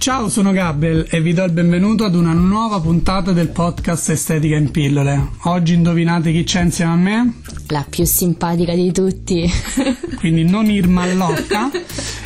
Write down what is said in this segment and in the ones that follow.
Ciao, sono Gabriel e vi do il benvenuto ad una nuova puntata del podcast Estetica in pillole. Oggi indovinate chi c'è insieme a me? La più simpatica di tutti. Quindi non Irma Allocca.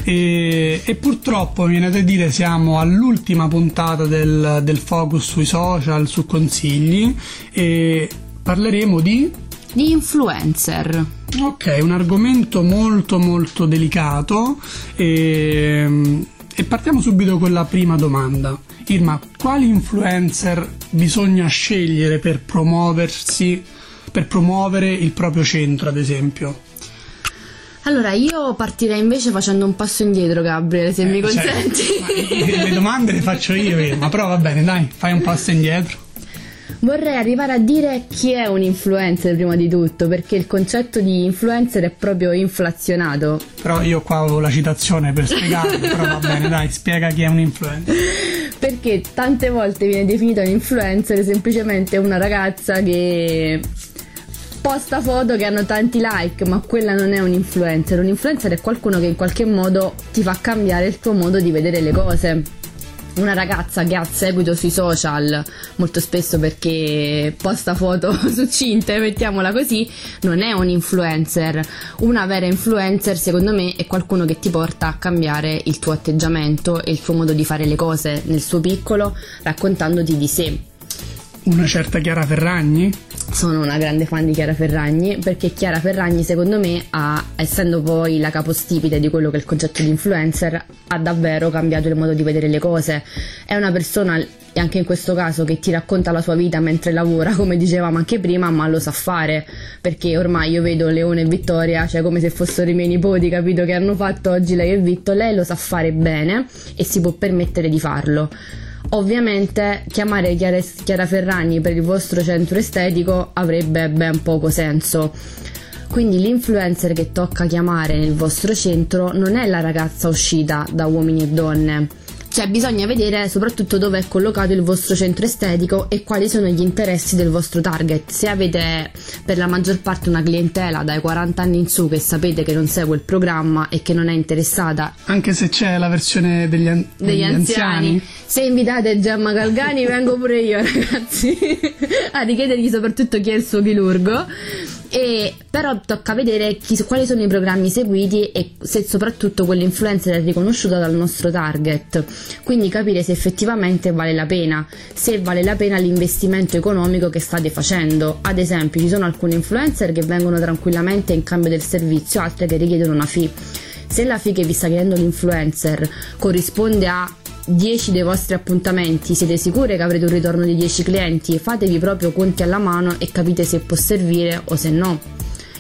E, e, purtroppo mi viene da dire siamo all'ultima puntata del, del focus sui social, su consigli e parleremo di di influencer. Ok, un argomento molto molto delicato e e partiamo subito con la prima domanda. Irma, quali influencer bisogna scegliere per promuoversi, per promuovere il proprio centro, ad esempio? Allora, io partirei invece facendo un passo indietro, Gabriele, se eh, mi cioè, consenti. Cioè, le domande le faccio io, Irma, però va bene, dai, fai un passo indietro. Vorrei arrivare a dire chi è un influencer prima di tutto, perché il concetto di influencer è proprio inflazionato. Però io qua avevo la citazione per spiegarlo, però va bene, dai, spiega chi è un influencer. Perché tante volte viene definita un influencer semplicemente una ragazza che posta foto che hanno tanti like, ma quella non è un influencer. Un influencer è qualcuno che in qualche modo ti fa cambiare il tuo modo di vedere le cose una ragazza che ha seguito sui social molto spesso perché posta foto succinte, mettiamola così, non è un influencer. Una vera influencer, secondo me, è qualcuno che ti porta a cambiare il tuo atteggiamento e il tuo modo di fare le cose nel suo piccolo, raccontandoti di sé. Una certa Chiara Ferragni? sono una grande fan di Chiara Ferragni perché Chiara Ferragni secondo me ha, essendo poi la capostipite di quello che è il concetto di influencer ha davvero cambiato il modo di vedere le cose è una persona e anche in questo caso che ti racconta la sua vita mentre lavora come dicevamo anche prima ma lo sa fare perché ormai io vedo Leone e Vittoria cioè come se fossero i miei nipoti capito che hanno fatto oggi lei e Vitto lei lo sa fare bene e si può permettere di farlo Ovviamente chiamare Chiara, Chiara Ferragni per il vostro centro estetico avrebbe ben poco senso. Quindi l'influencer che tocca chiamare nel vostro centro non è la ragazza uscita da uomini e donne cioè bisogna vedere soprattutto dove è collocato il vostro centro estetico e quali sono gli interessi del vostro target. Se avete per la maggior parte una clientela dai 40 anni in su che sapete che non segue il programma e che non è interessata. Anche se c'è la versione degli, an- degli, degli anziani. anziani. Se invitate Gemma Galgani vengo pure io ragazzi a richiedergli soprattutto chi è il suo chirurgo e però tocca vedere chi, quali sono i programmi seguiti e se soprattutto quell'influencer è riconosciuta dal nostro target. Quindi capire se effettivamente vale la pena se vale la pena l'investimento economico che state facendo. Ad esempio ci sono alcuni influencer che vengono tranquillamente in cambio del servizio altre che richiedono una fee. Se la fee che vi sta chiedendo l'influencer corrisponde a 10 dei vostri appuntamenti, siete sicure che avrete un ritorno di 10 clienti? Fatevi proprio conti alla mano e capite se può servire o se no.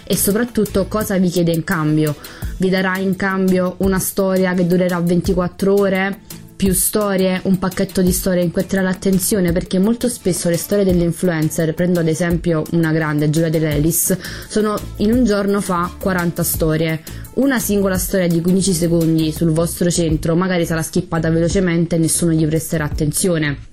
E soprattutto cosa vi chiede in cambio? Vi darà in cambio una storia che durerà 24 ore? Più storie, un pacchetto di storie in cui attirare l'attenzione perché molto spesso le storie delle influencer, prendo ad esempio una grande, Giulia Dell'Elis, sono in un giorno fa 40 storie. Una singola storia di 15 secondi sul vostro centro magari sarà skippata velocemente e nessuno gli presterà attenzione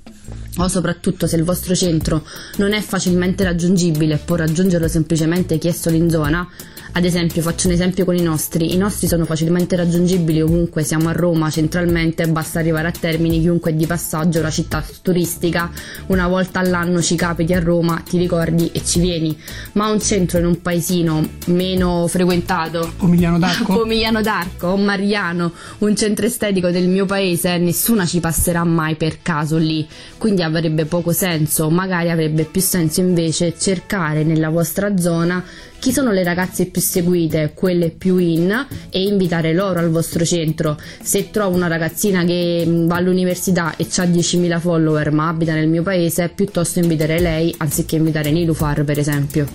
o soprattutto se il vostro centro non è facilmente raggiungibile e può raggiungerlo semplicemente chi è solo in zona, ad esempio, faccio un esempio con i nostri. I nostri sono facilmente raggiungibili ovunque, siamo a Roma centralmente, basta arrivare a Termini, chiunque è di passaggio, la città turistica, una volta all'anno ci capiti a Roma, ti ricordi e ci vieni. Ma un centro in un paesino meno frequentato, Pomigliano d'Arco, Pomigliano d'Arco o Mariano, un centro estetico del mio paese, nessuna ci passerà mai per caso lì, quindi avrebbe poco senso, magari avrebbe più senso invece cercare nella vostra zona chi sono le ragazze più seguite, quelle più in e invitare loro al vostro centro. Se trovo una ragazzina che mm, va all'università e ha 10.000 follower ma abita nel mio paese, piuttosto inviterei lei anziché invitare Nilufar per esempio.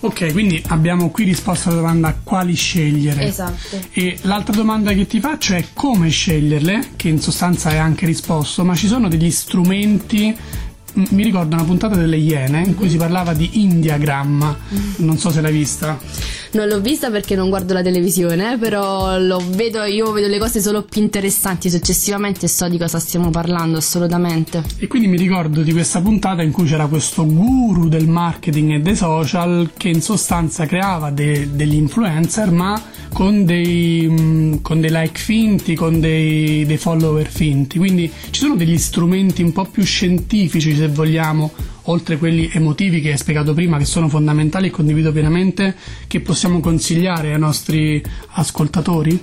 Ok, quindi abbiamo qui risposto alla domanda quali scegliere. Esatto. E l'altra domanda che ti faccio è come sceglierle, che in sostanza è anche risposto, ma ci sono degli strumenti mi ricordo una puntata delle Iene in cui si parlava di Indiagram, non so se l'hai vista. Non l'ho vista perché non guardo la televisione, però vedo, io vedo le cose solo più interessanti successivamente e so di cosa stiamo parlando assolutamente. E quindi mi ricordo di questa puntata in cui c'era questo guru del marketing e dei social che in sostanza creava de- degli influencer ma con dei, mm, con dei like finti, con dei, dei follower finti. Quindi ci sono degli strumenti un po' più scientifici se vogliamo oltre quelli emotivi che hai spiegato prima, che sono fondamentali e condivido pienamente, che possiamo consigliare ai nostri ascoltatori?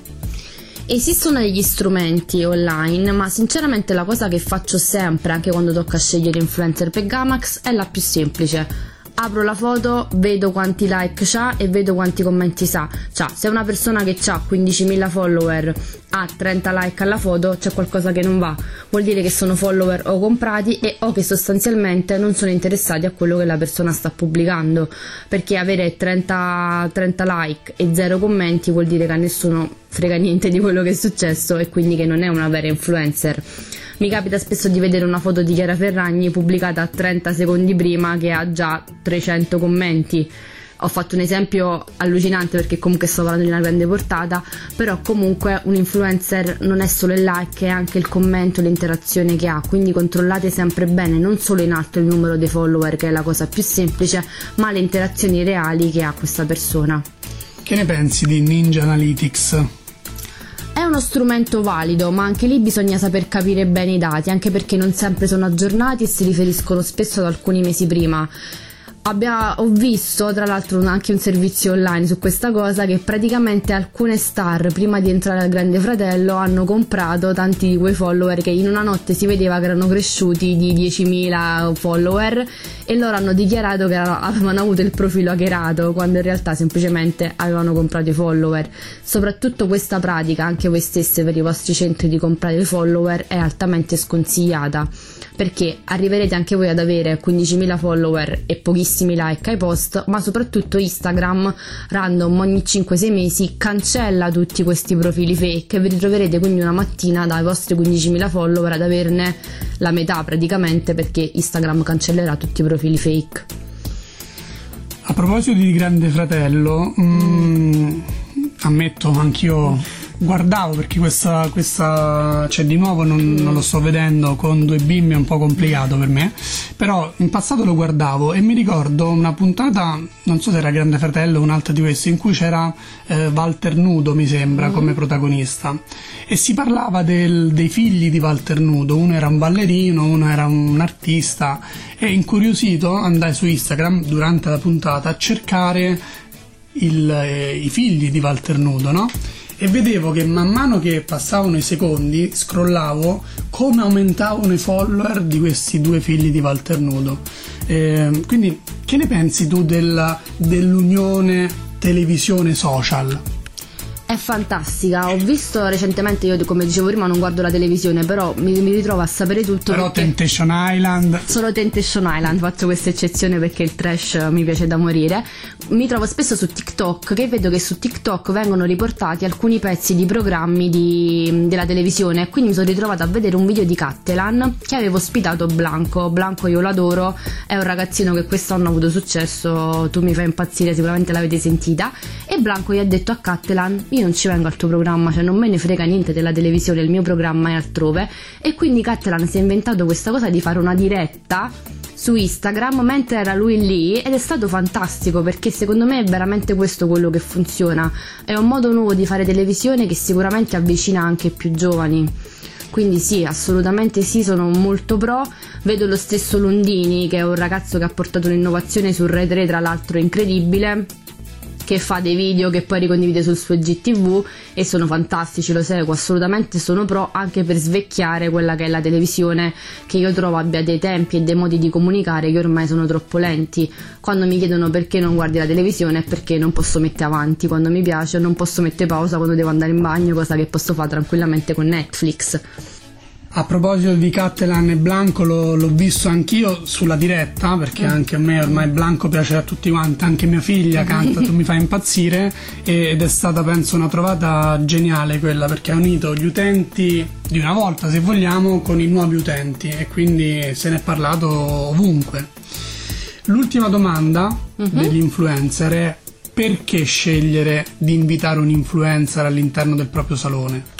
Esistono degli strumenti online, ma sinceramente la cosa che faccio sempre, anche quando tocca scegliere influencer per Gamax, è la più semplice apro la foto, vedo quanti like c'ha e vedo quanti commenti sa. Cioè, se una persona che ha 15.000 follower ha 30 like alla foto, c'è qualcosa che non va. Vuol dire che sono follower o comprati e o che sostanzialmente non sono interessati a quello che la persona sta pubblicando. Perché avere 30, 30 like e 0 commenti vuol dire che a nessuno frega niente di quello che è successo e quindi che non è una vera influencer. Mi capita spesso di vedere una foto di Chiara Ferragni pubblicata 30 secondi prima che ha già 300 commenti. Ho fatto un esempio allucinante perché comunque sto parlando di una grande portata, però comunque un influencer non è solo il like, è anche il commento, l'interazione che ha, quindi controllate sempre bene non solo in alto il numero dei follower che è la cosa più semplice, ma le interazioni reali che ha questa persona. Che ne pensi di Ninja Analytics? È uno strumento valido, ma anche lì bisogna saper capire bene i dati, anche perché non sempre sono aggiornati e si riferiscono spesso ad alcuni mesi prima. Abbia, ho visto tra l'altro anche un servizio online su questa cosa che praticamente alcune star prima di entrare al Grande Fratello hanno comprato tanti di quei follower che in una notte si vedeva che erano cresciuti di 10.000 follower e loro hanno dichiarato che avevano avuto il profilo hackerato quando in realtà semplicemente avevano comprato i follower. Soprattutto questa pratica, anche voi stesse per i vostri centri di comprare i follower, è altamente sconsigliata perché arriverete anche voi ad avere 15.000 follower e pochissimi like ai post, ma soprattutto Instagram random ogni 5-6 mesi cancella tutti questi profili fake e vi ritroverete quindi una mattina dai vostri 15.000 follower ad averne la metà praticamente perché Instagram cancellerà tutti i profili fake. A proposito di Grande Fratello, mm, ammetto anch'io guardavo perché questa, questa cioè di nuovo non, non, lo sto vedendo con due bimbi è un po' complicato per me però in passato lo guardavo e mi ricordo una puntata non so se era Grande Fratello o un'altra di queste in cui c'era eh, Walter Nudo mi sembra mm. come protagonista e si parlava del, dei figli di Walter Nudo uno era un ballerino uno era un artista e incuriosito andai su Instagram durante la puntata a cercare il, eh, i figli di Walter Nudo no? E vedevo che man mano che passavano i secondi scrollavo come aumentavano i follower di questi due figli di Walter Nudo. Eh, quindi che ne pensi tu della, dell'unione televisione social? È fantastica, ho visto recentemente, io come dicevo prima non guardo la televisione, però mi, mi ritrovo a sapere tutto. Però Temptation Island. Solo Temptation Island, faccio questa eccezione perché il trash mi piace da morire. Mi trovo spesso su TikTok che vedo che su TikTok vengono riportati alcuni pezzi di programmi di, della televisione, quindi mi sono ritrovata a vedere un video di Cattelan che avevo ospitato Blanco. Blanco io l'adoro, è un ragazzino che quest'anno ha avuto successo, tu mi fai impazzire, sicuramente l'avete sentita. E Blanco gli ha detto a Cattelan, io io non ci vengo al tuo programma, cioè non me ne frega niente della televisione, il mio programma è altrove. E quindi Catalan si è inventato questa cosa di fare una diretta su Instagram mentre era lui lì ed è stato fantastico perché secondo me è veramente questo quello che funziona. È un modo nuovo di fare televisione che sicuramente avvicina anche i più giovani. Quindi sì, assolutamente sì, sono molto pro. Vedo lo stesso Londini, che è un ragazzo che ha portato un'innovazione sul Red 3, tra l'altro incredibile che fa dei video che poi ricondivide sul suo GTV e sono fantastici, lo seguo assolutamente, sono pro anche per svecchiare quella che è la televisione che io trovo abbia dei tempi e dei modi di comunicare che ormai sono troppo lenti. Quando mi chiedono perché non guardi la televisione è perché non posso mettere avanti quando mi piace, non posso mettere pausa quando devo andare in bagno, cosa che posso fare tranquillamente con Netflix. A proposito di Cattelan e Blanco, lo, l'ho visto anch'io sulla diretta, perché mm. anche a me ormai Blanco piace a tutti quanti, anche mia figlia canta Tu mi fai impazzire ed è stata penso una trovata geniale quella perché ha unito gli utenti di una volta se vogliamo con i nuovi utenti e quindi se ne è parlato ovunque. L'ultima domanda mm-hmm. degli influencer è perché scegliere di invitare un influencer all'interno del proprio salone?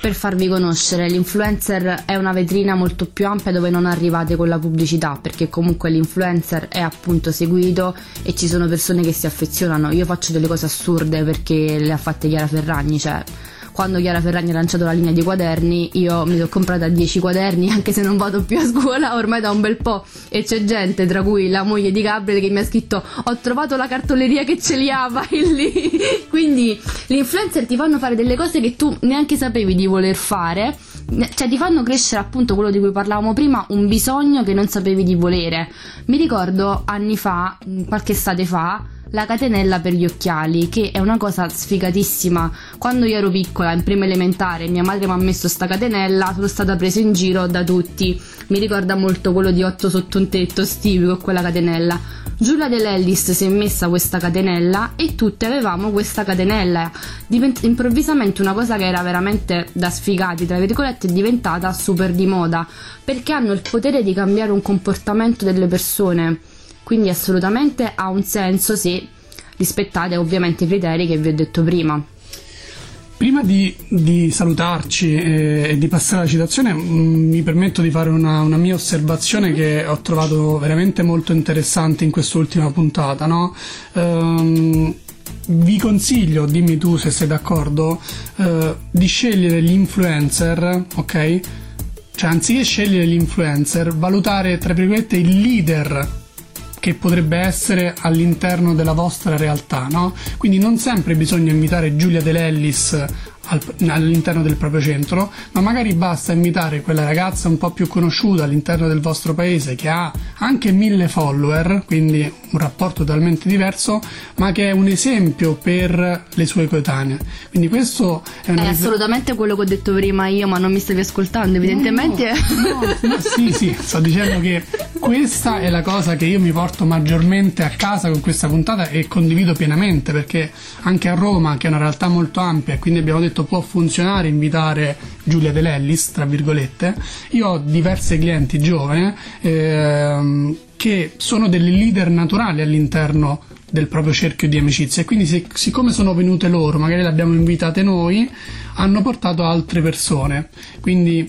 Per farvi conoscere. L'influencer è una vetrina molto più ampia dove non arrivate con la pubblicità, perché comunque l'influencer è appunto seguito e ci sono persone che si affezionano. Io faccio delle cose assurde perché le ha fatte Chiara Ferragni, cioè quando Chiara Ferragni ha lanciato la linea di quaderni io mi sono comprata 10 quaderni anche se non vado più a scuola ormai da un bel po' e c'è gente tra cui la moglie di Gabriele che mi ha scritto ho trovato la cartoleria che ce li ha vai lì quindi gli influencer ti fanno fare delle cose che tu neanche sapevi di voler fare cioè ti fanno crescere appunto quello di cui parlavamo prima, un bisogno che non sapevi di volere. Mi ricordo anni fa, qualche estate fa, la catenella per gli occhiali, che è una cosa sfigatissima. Quando io ero piccola, in prima elementare, mia madre mi ha messo sta catenella, sono stata presa in giro da tutti. Mi ricorda molto quello di Otto sotto un tetto, Steve, con quella catenella. Giulia Dell'Ellis si è messa questa catenella e tutte avevamo questa catenella. Divent- improvvisamente una cosa che era veramente da sfigati, tra virgolette, è diventata super di moda, perché hanno il potere di cambiare un comportamento delle persone quindi assolutamente ha un senso se rispettate ovviamente i criteri che vi ho detto prima. Prima di, di salutarci e, di passare alla citazione, mm, mi permetto di fare una, una, mia osservazione che ho trovato veramente molto interessante in quest'ultima puntata. No? Um, vi consiglio, dimmi tu se sei d'accordo, uh, di scegliere gli influencer, ok? Cioè, anziché scegliere gli influencer, valutare tra virgolette il leader che potrebbe essere all'interno della vostra realtà, no? Quindi non sempre bisogna invitare Giulia Dell'Ellis all'interno del proprio centro, ma magari basta invitare quella ragazza un po' più conosciuta all'interno del vostro paese che ha anche mille follower, quindi un rapporto totalmente diverso, ma che è un esempio per le sue coetanee. Quindi questo è, è assolutamente quello che ho detto prima io, ma non mi stavi ascoltando, evidentemente. No, no, no, sì, sì, sto dicendo che questa è la cosa che io mi porto maggiormente a casa con questa puntata e condivido pienamente perché anche a Roma, che è una realtà molto ampia, e quindi abbiamo detto può funzionare invitare Giulia Dell'Ellis, tra virgolette, io ho diverse clienti giovani ehm, che sono delle leader naturali all'interno del proprio cerchio di amicizia quindi se, siccome sono venute loro, magari le abbiamo invitate noi, hanno portato altre persone. Quindi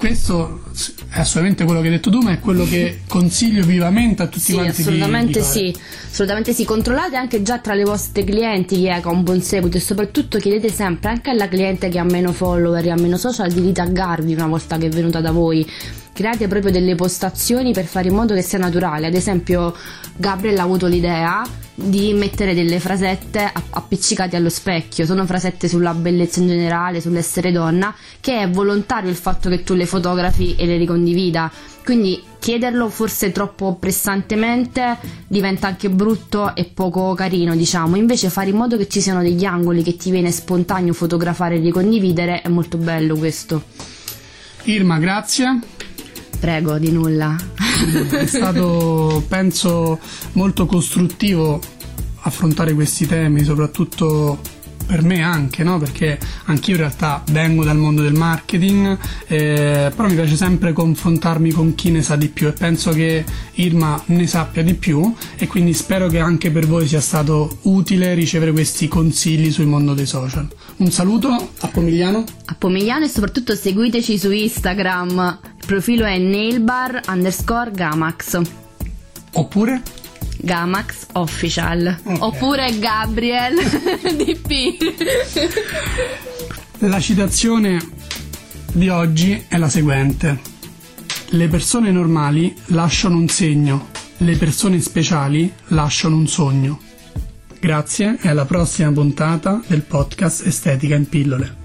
questo è assolutamente quello che hai detto tu, ma è quello che consiglio vivamente a tutti sì, quanti. Assolutamente di, di sì, assolutamente sì. Controllate anche già tra le vostre clienti chi è che ha un buon seguito e soprattutto chiedete sempre anche alla cliente che ha meno follower e ha meno social di ritaggarvi una volta che è venuta da voi. Create proprio delle postazioni per fare in modo che sia naturale. Ad esempio, Gabriel ha avuto l'idea di mettere delle frasette appiccicate allo specchio, sono frasette sulla bellezza in generale, sull'essere donna, che è volontario il fatto che tu le fotografi e le ricondivida. Quindi chiederlo forse troppo pressantemente diventa anche brutto e poco carino, diciamo. Invece fare in modo che ci siano degli angoli che ti viene spontaneo fotografare e ricondividere è molto bello questo. Irma, grazie. Prego, di nulla. È stato, penso, molto costruttivo affrontare questi temi, soprattutto per me anche, no? perché anch'io in realtà vengo dal mondo del marketing, eh, però mi piace sempre confrontarmi con chi ne sa di più e penso che Irma ne sappia di più e quindi spero che anche per voi sia stato utile ricevere questi consigli sul mondo dei social. Un saluto a Pomigliano. A Pomigliano e soprattutto seguiteci su Instagram, profilo è nailbar underscore gamax. Oppure? Gamax Official okay. oppure Gabriel DP. La citazione di oggi è la seguente. Le persone normali lasciano un segno, le persone speciali lasciano un sogno. Grazie e alla prossima puntata del podcast Estetica in pillole.